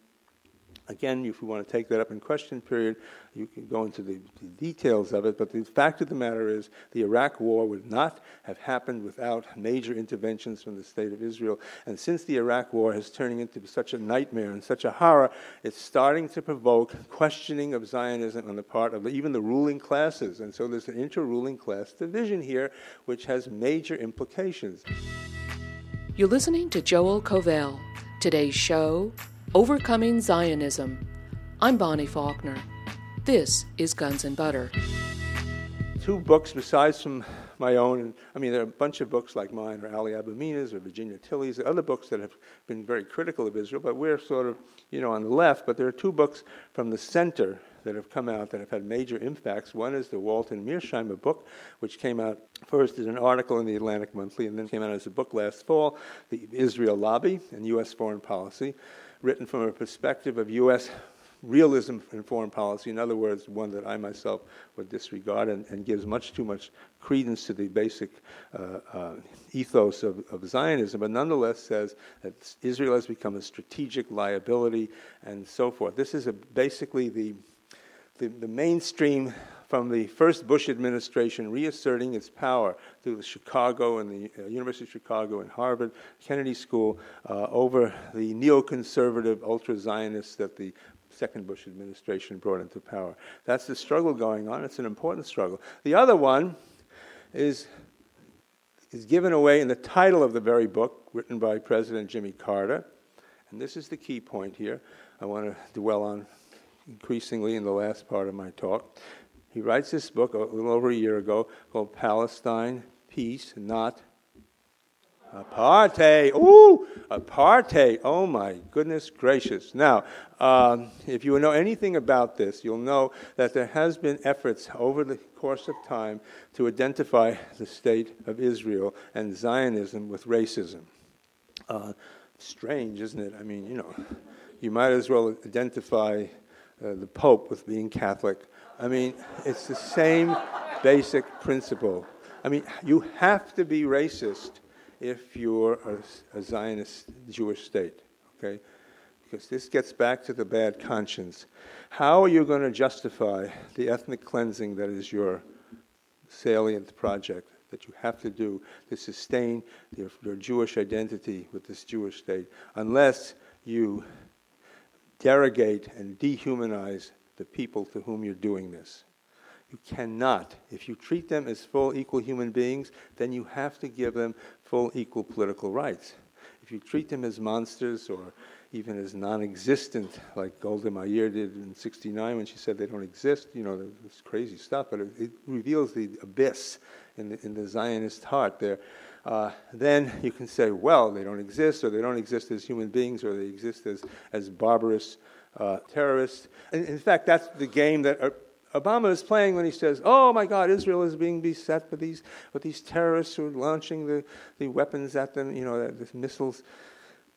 Again, if you want to take that up in question period, you can go into the, the, details of it. But the fact of the matter is, the Iraq War would not have happened without major interventions from the state of Israel. And since the Iraq War is turning into such a nightmare and such a horror, it's starting to provoke questioning of Zionism on the part of even the ruling classes. And so there's an inter-ruling class division here, which has major implications. You're listening to Joel Kovel. Today's show Overcoming Zionism. I'm Bonnie Faulkner. This is Guns and Butter. Two books besides from my own, I mean, there are a bunch of books like mine, or Ali Abunimah's, or Virginia Tilley's, other books that have been very critical of Israel, but we're sort of, you know, on the left. But there are two books from the center that have come out that have had major impacts. One is the Walt and Mearsheimer book, which came out first as an article in the Atlantic Monthly and then came out as a book last fall, The Israel Lobby and U.S. Foreign Policy written from a perspective of U.S. realism in foreign policy. In other words, one that I myself would disregard and, and gives much too much credence to the basic uh, uh, ethos of, of, Zionism, but nonetheless says that Israel has become a strategic liability and so forth. This is a, basically the, the, the mainstream from the first Bush administration reasserting its power through the Chicago and the uh, University of Chicago and Harvard Kennedy School uh, over the neoconservative ultra Zionists that the second Bush administration brought into power. That's the struggle going on. It's an important struggle. The other one is, is given away in the title of the very book written by President Jimmy Carter. And this is the key point here I want to dwell on increasingly in the last part of my talk. He writes this book a little over a year ago called Palestine, Peace, Not Apartheid. Ooh, apartheid. Oh my goodness gracious. Now, um, if you know anything about this, you'll know that there has been efforts over the course of time to identify the state of Israel and Zionism with racism. Uh, strange, isn't it? I mean, you know, you might as well identify uh, the Pope with being Catholic. I mean, it's the same basic principle. I mean, you have to be racist if you're a, a Zionist Jewish state, okay? Because this gets back to the bad conscience. How are you going to justify the ethnic cleansing that is your salient project that you have to do to sustain your, your Jewish identity with this Jewish state unless you derogate and dehumanize the people to whom you're doing this? You cannot. If you treat them as full, equal human beings, then you have to give them full, equal political rights. If you treat them as monsters or even as non existent, like Golda Meir did in 69 when she said they don't exist, you know, this crazy stuff, but it, it reveals the abyss in the, in the Zionist heart there. Uh, then you can say, well, they don't exist, or they don't exist as human beings, or they exist as, as barbarous uh, terrorists. And in fact, that's the game that uh, Obama is playing when he says, "Oh my God, Israel is being beset with these with these terrorists who are launching the, the weapons at them, you know, the, the missiles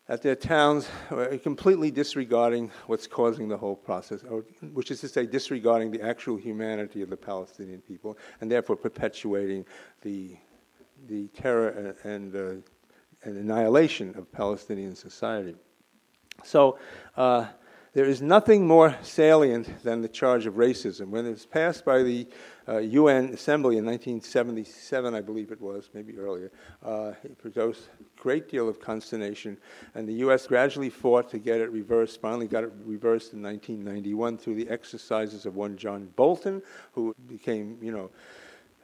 at their towns, uh, completely disregarding what's causing the whole process, or, which is to say, disregarding the actual humanity of the Palestinian people, and therefore perpetuating the the terror and and, uh, and annihilation of Palestinian society." So. Uh, there is nothing more salient than the charge of racism. When it was passed by the uh, UN Assembly in 1977, I believe it was, maybe earlier, uh, it produced a great deal of consternation, and the U.S. gradually fought to get it reversed, finally got it reversed in 1991 through the exercises of one John Bolton, who became, you know,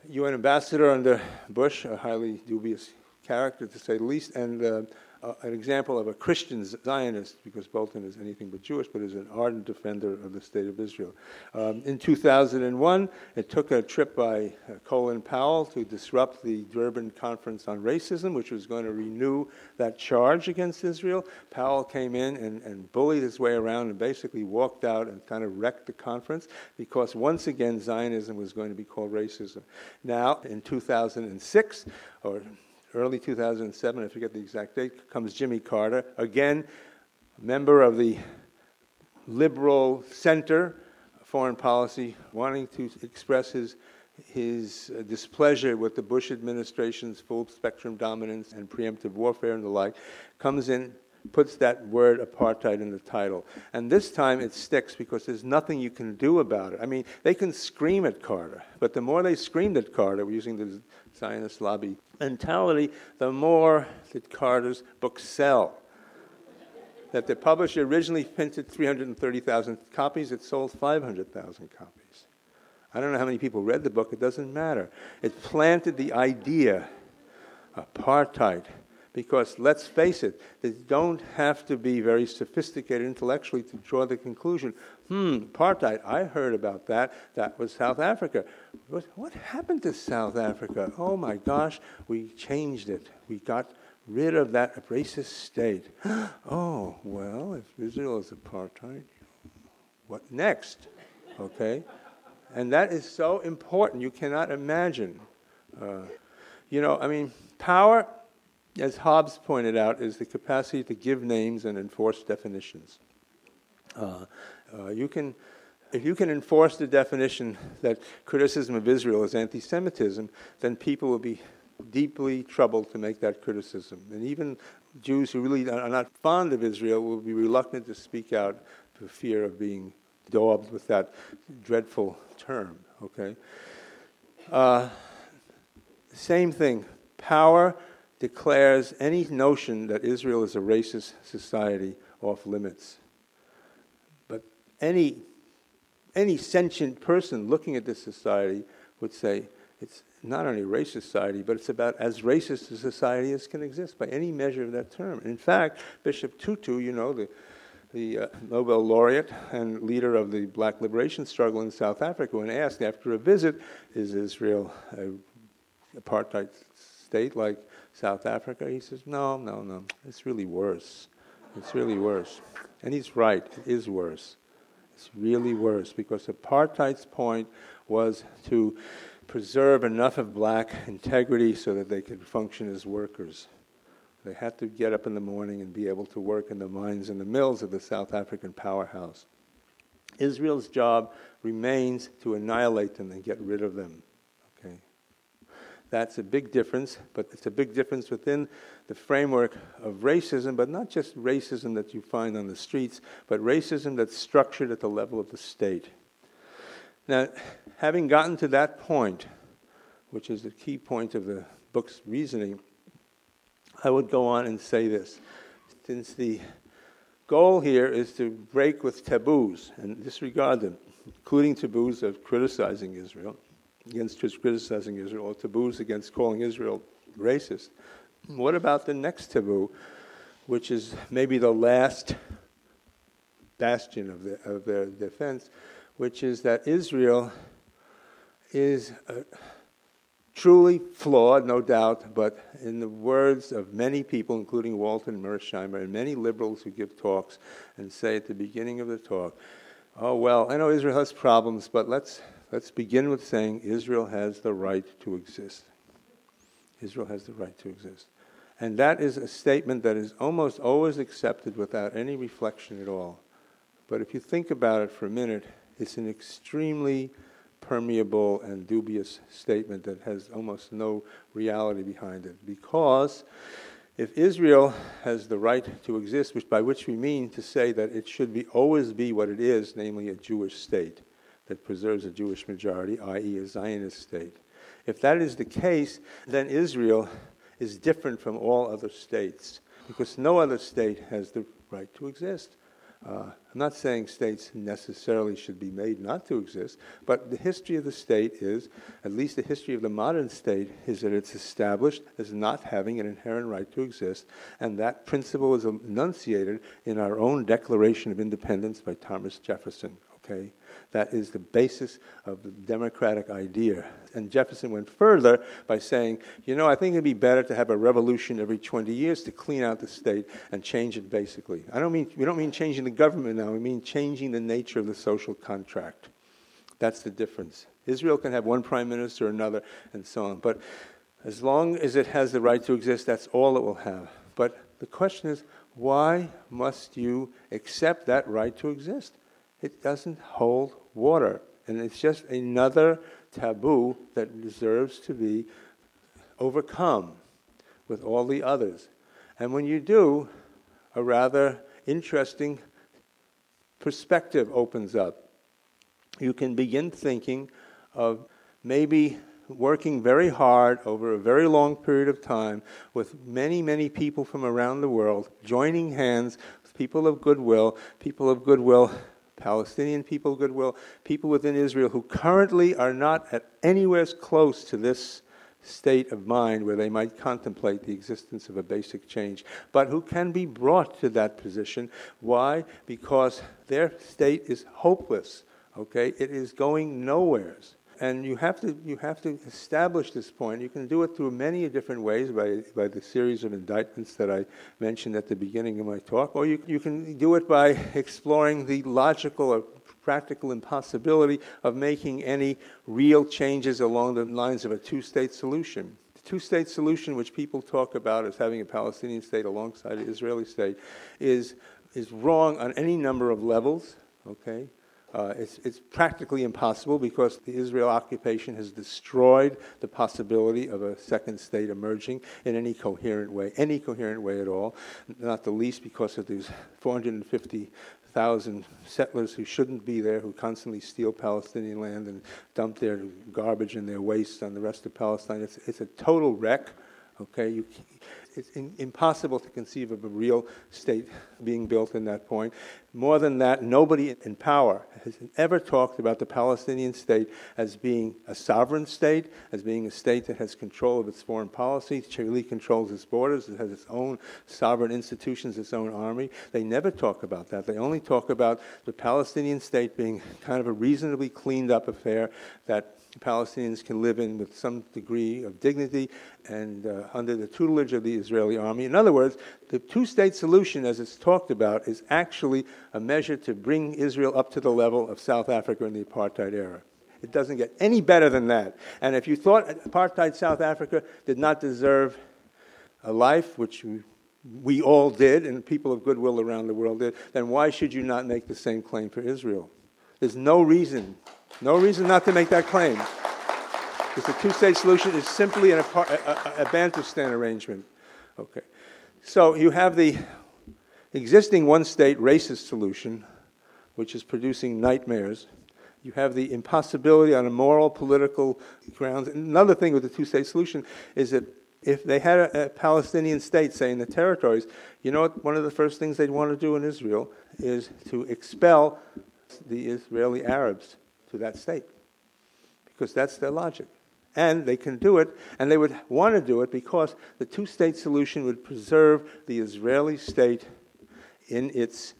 UN ambassador under Bush, a highly dubious character to say the least, and uh, uh, an example of a Christian Zionist, because Bolton is anything but Jewish, but is an ardent defender of the state of Israel. Um, in 2001, it took a trip by uh, Colin Powell to disrupt the Durban Conference on Racism, which was going to renew that charge against Israel. Powell came in and, and bullied his way around and basically walked out and kind of wrecked the conference because once again, Zionism was going to be called racism. Now, in 2006, or early 2007, I forget the exact date, comes Jimmy Carter, again, member of the liberal center foreign policy, wanting to express his, his displeasure with the Bush administration's full spectrum dominance and preemptive warfare and the like, comes in, puts that word apartheid in the title. And this time it sticks because there's nothing you can do about it. I mean, they can scream at Carter, but the more they screamed at Carter, using the Zionist lobby mentality, the more that Carter's books sell. That the publisher originally printed 330,000 copies, it sold 500,000 copies. I don't know how many people read the book, it doesn't matter. It planted the idea apartheid because let's face it, they don't have to be very sophisticated intellectually to draw the conclusion hmm, apartheid, I heard about that. That was South Africa. What, what happened to South Africa? Oh my gosh, we changed it. We got rid of that racist state. oh, well, if Israel is apartheid, what next? Okay? And that is so important. You cannot imagine. Uh, you know, I mean, power as Hobbes pointed out, is the capacity to give names and enforce definitions. Uh, uh, you can, if you can enforce the definition that criticism of Israel is anti Semitism, then people will be deeply troubled to make that criticism. And even Jews who really are not fond of Israel will be reluctant to speak out for fear of being daubed with that dreadful term. Okay? Uh, same thing. Power declares any notion that Israel is a racist society off limits. But any, any sentient person looking at this society would say it's not only a racist society, but it's about as racist a society as can exist by any measure of that term. In fact, Bishop Tutu, you know, the, the uh, Nobel laureate and leader of the black liberation struggle in South Africa, when asked after a visit, is Israel a apartheid state like South Africa? He says, no, no, no. It's really worse. It's really worse. And he's right, it is worse. It's really worse because apartheid's point was to preserve enough of black integrity so that they could function as workers. They had to get up in the morning and be able to work in the mines and the mills of the South African powerhouse. Israel's job remains to annihilate them and get rid of them. That's a big difference, but it's a big difference within the framework of racism, but not just racism that you find on the streets, but racism that's structured at the level of the state. Now, having gotten to that point, which is the key point of the book's reasoning, I would go on and say this. Since the goal here is to break with taboos and disregard them, including taboos of criticizing Israel, against criticizing Israel, or taboos against calling Israel racist. What about the next taboo, which is maybe the last bastion of, the, of their defense, which is that Israel is uh, truly flawed, no doubt, but in the words of many people, including Walter Mearsheimer and many liberals who give talks and say at the beginning of the talk, oh, well, I know Israel has problems, but let's Let's begin with saying Israel has the right to exist. Israel has the right to exist. And that is a statement that is almost always accepted without any reflection at all. But if you think about it for a minute, it's an extremely permeable and dubious statement that has almost no reality behind it. Because if Israel has the right to exist, which by which we mean to say that it should be always be what it is, namely a Jewish state, that preserves a Jewish majority, i.e., a Zionist state. If that is the case, then Israel is different from all other states because no other state has the right to exist. Uh, I'm not saying states necessarily should be made not to exist, but the history of the state is, at least the history of the modern state, is that it's established as not having an inherent right to exist, and that principle is enunciated in our own Declaration of Independence by Thomas Jefferson. Okay, that is the basis of the democratic idea. And Jefferson went further by saying, you know, I think it'd be better to have a revolution every 20 years to clean out the state and change it basically. I don't mean, we don't mean changing the government now, we mean changing the nature of the social contract. That's the difference. Israel can have one prime minister or another and so on. But as long as it has the right to exist, that's all it will have. But the question is, why must you accept that right to exist? It doesn't hold water. And it's just another taboo that deserves to be overcome with all the others. And when you do, a rather interesting perspective opens up. You can begin thinking of maybe working very hard over a very long period of time with many, many people from around the world, joining hands with people of goodwill, people of goodwill Palestinian people goodwill, people within Israel who currently are not at anywhere close to this state of mind where they might contemplate the existence of a basic change, but who can be brought to that position. Why? Because their state is hopeless. Okay? It is going nowheres and you have to you have to establish this point. You can do it through many different ways by by the series of indictments that I mentioned at the beginning of my talk, or you you can do it by exploring the logical or practical impossibility of making any real changes along the lines of a two-state solution. The two state solution, which people talk about as having a Palestinian state alongside an Israeli state, is, is wrong on any number of levels, okay? Uh, it's, it's practically impossible because the Israel occupation has destroyed the possibility of a second state emerging in any coherent way, any coherent way at all, not the least because of these 450,000 settlers who shouldn't be there, who constantly steal Palestinian land and dump their garbage and their waste on the rest of Palestine. It's, it's a total wreck. Okay, you, it's in, impossible to conceive of a real state being built in that point. More than that, nobody in power has ever talked about the Palestinian state as being a sovereign state, as being a state that has control of its foreign policy, truly controls its borders, it has its own sovereign institutions, its own army. They never talk about that. They only talk about the Palestinian state being kind of a reasonably cleaned up affair that Palestinians can live in with some degree of dignity and uh, under the tutelage of the Israeli army. In other words, the two state solution, as it's talked about, is actually a measure to bring Israel up to the level of South Africa in the apartheid era. It doesn't get any better than that. And if you thought apartheid South Africa did not deserve a life, which we, we all did, and people of goodwill around the world did, then why should you not make the same claim for Israel? There's no reason no reason not to make that claim. Because the two state solution is simply an, a, a, a Bantustan arrangement. Okay. So you have the existing one state racist solution, which is producing nightmares. You have the impossibility on a moral, political grounds. Another thing with the two state solution is that if they had a, a, Palestinian state, say in the territories, you know what? One of the first things they'd want to do in Israel is to expel the Israeli Arabs to that state because that's their logic. And they can do it, and they would want to do it because the two state solution would preserve the Israeli state in its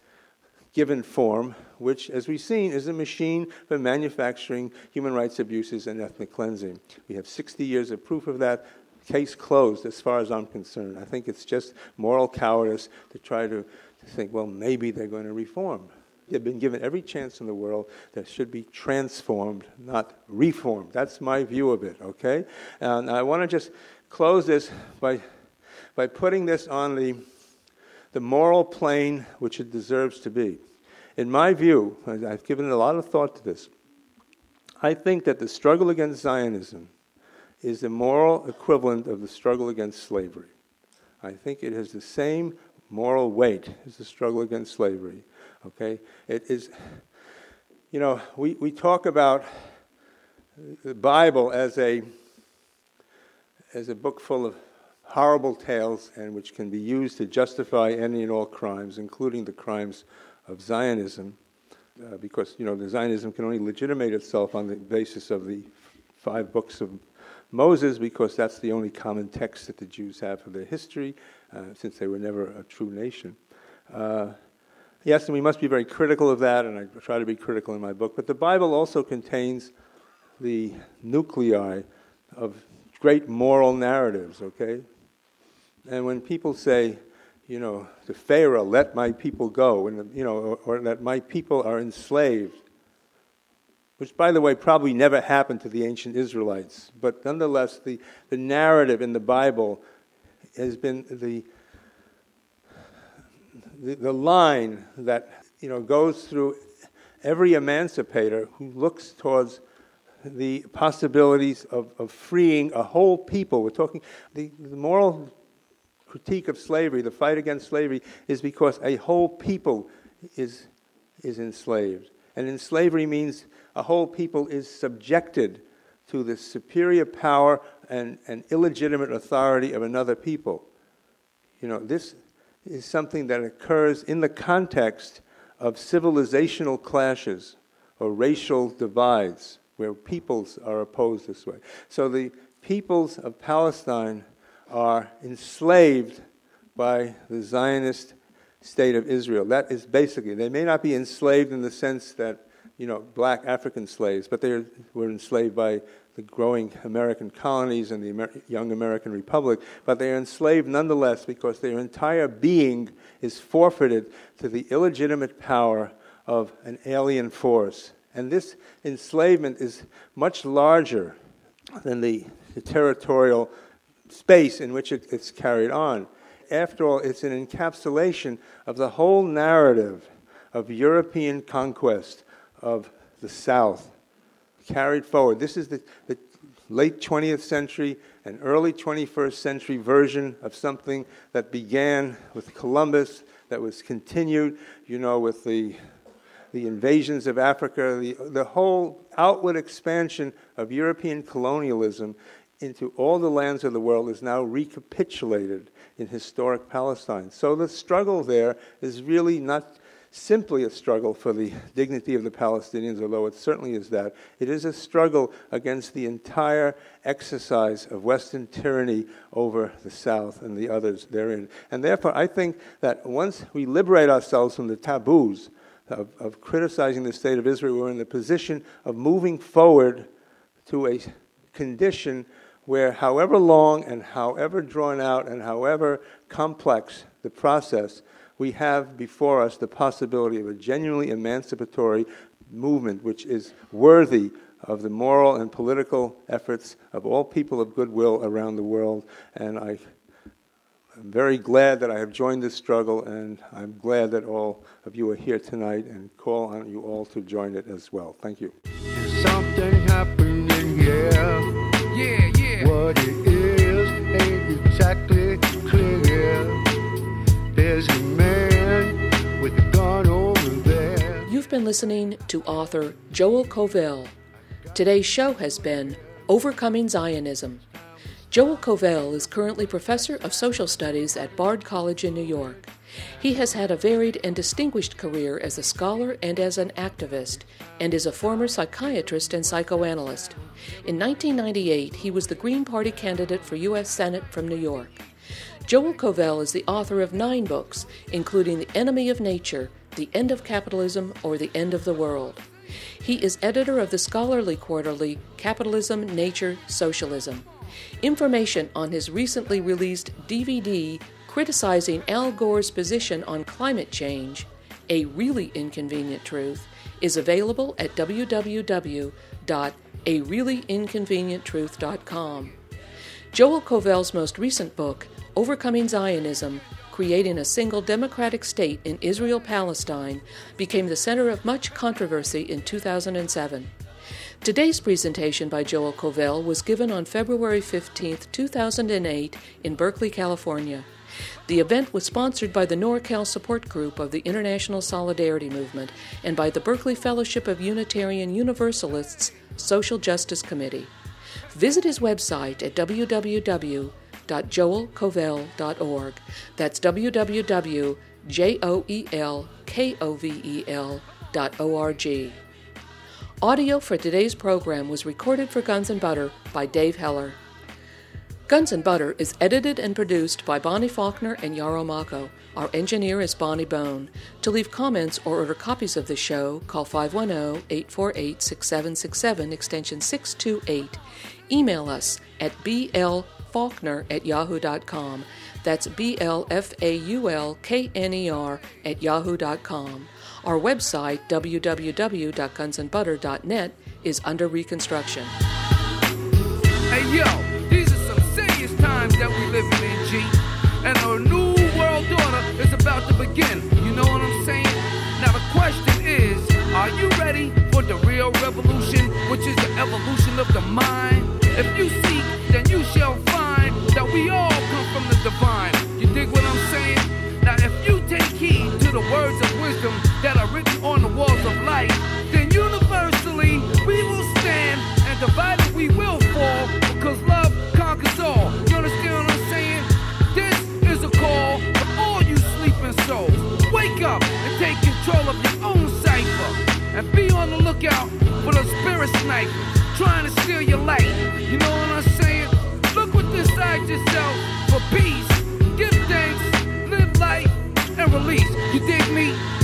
given form, which, as we've seen, is a machine for manufacturing human rights abuses and ethnic cleansing. We have 60 years of proof of that. Case closed, as far as I'm concerned. I think it's just moral cowardice to try to, to think, well, maybe they're going to reform. They've been given every chance in the world that should be transformed, not reformed. That's my view of it, okay? And I want to just close this by, by putting this on the, the moral plane which it deserves to be. In my view, I've given a lot of thought to this. I think that the struggle against Zionism is the moral equivalent of the struggle against slavery. I think it has the same moral weight as the struggle against slavery. Okay? It is, you know, we, we talk about the Bible as a, as a book full of horrible tales and which can be used to justify any and all crimes, including the crimes of Zionism, uh, because, you know, the Zionism can only legitimate itself on the basis of the five books of Moses because that's the only common text that the Jews have for their history, uh, since they were never a true nation. Uh, Yes, and we must be very critical of that, and I try to be critical in my book. But the Bible also contains the nuclei of great moral narratives, okay? And when people say, you know, to Pharaoh, let my people go, and, you know, or, or that my people are enslaved, which, by the way, probably never happened to the ancient Israelites, but nonetheless, the, the narrative in the Bible has been the the, the line that you know goes through every emancipator who looks towards the possibilities of, of freeing a whole people. We're talking the, the moral critique of slavery, the fight against slavery, is because a whole people is, is enslaved. And in slavery means a whole people is subjected to the superior power and, and illegitimate authority of another people. You know, this, is something that occurs in the context of civilizational clashes or racial divides where peoples are opposed this way. So the peoples of Palestine are enslaved by the Zionist state of Israel. That is basically, they may not be enslaved in the sense that, you know, black African slaves, but they were enslaved by the growing American colonies and the Amer- young American Republic, but they are enslaved nonetheless because their entire being is forfeited to the illegitimate power of an alien force. And this enslavement is much larger than the, the territorial space in which it, it's carried on. After all, it's an encapsulation of the whole narrative of European conquest of the South carried forward. This is the, the late 20th century and early 21st century version of something that began with Columbus, that was continued, you know, with the the invasions of Africa, the, the whole outward expansion of European colonialism into all the lands of the world is now recapitulated in historic Palestine. So the struggle there is really not simply a struggle for the dignity of the Palestinians, although it certainly is that. It is a struggle against the entire exercise of Western tyranny over the South and the others therein. And therefore, I think that once we liberate ourselves from the taboos of, of criticizing the state of Israel, we're in the position of moving forward to a condition where, however long and however drawn out and however complex the process, we have before us the possibility of a genuinely emancipatory movement which is worthy of the moral and political efforts of all people of goodwill around the world. And I I'm very glad that I have joined this struggle, and I'm glad that all of you are here tonight and call on you all to join it as well. Thank you. Something happening been listening to author Joel Kovel. Today's show has been Overcoming Zionism. Joel Kovel is currently professor of social studies at Bard College in New York. He has had a varied and distinguished career as a scholar and as an activist, and is a former psychiatrist and psychoanalyst. In 1998, he was the Green Party candidate for U.S. Senate from New York. Joel Kovel is the author of nine books, including The Enemy of Nature, The End of Capitalism, or The End of the World. He is editor of the scholarly quarterly Capitalism, Nature, Socialism. Information on his recently released DVD criticizing Al Gore's position on climate change, A Really Inconvenient Truth, is available at www.areallyinconvenienttruth.com. Joel Kovel's most recent book, Overcoming Zionism Creating a Single Democratic State in Israel Palestine, became the center of much controversy in 2007. Today's presentation by Joel Kovel was given on February 15, 2008, in Berkeley, California. The event was sponsored by the NorCal Support Group of the International Solidarity Movement and by the Berkeley Fellowship of Unitarian Universalists Social Justice Committee. Visit his website at www.joelkovel.org. That's www.joelkovel.org. Audio for today's program was recorded for Guns and Butter by Dave Heller. Guns and Butter is edited and produced by Bonnie Faulkner and Yarrow Mako. Our engineer is Bonnie Bone. To leave comments or order copies of the show, call 510 848 6767 extension 628. Email us at blfaulkner at yahoo.com. That's B L F A U L K N E R at yahoo.com. Our website, www.gunsandbutter.net, is under reconstruction. Hey yo, these are some serious times that we living in, G. And a new world order is about to begin. You know what I'm saying? Now the question is, are you ready for the real revolution, which is the evolution of the mind? If you seek, yourself for peace. Give thanks, live life, and release. You dig me?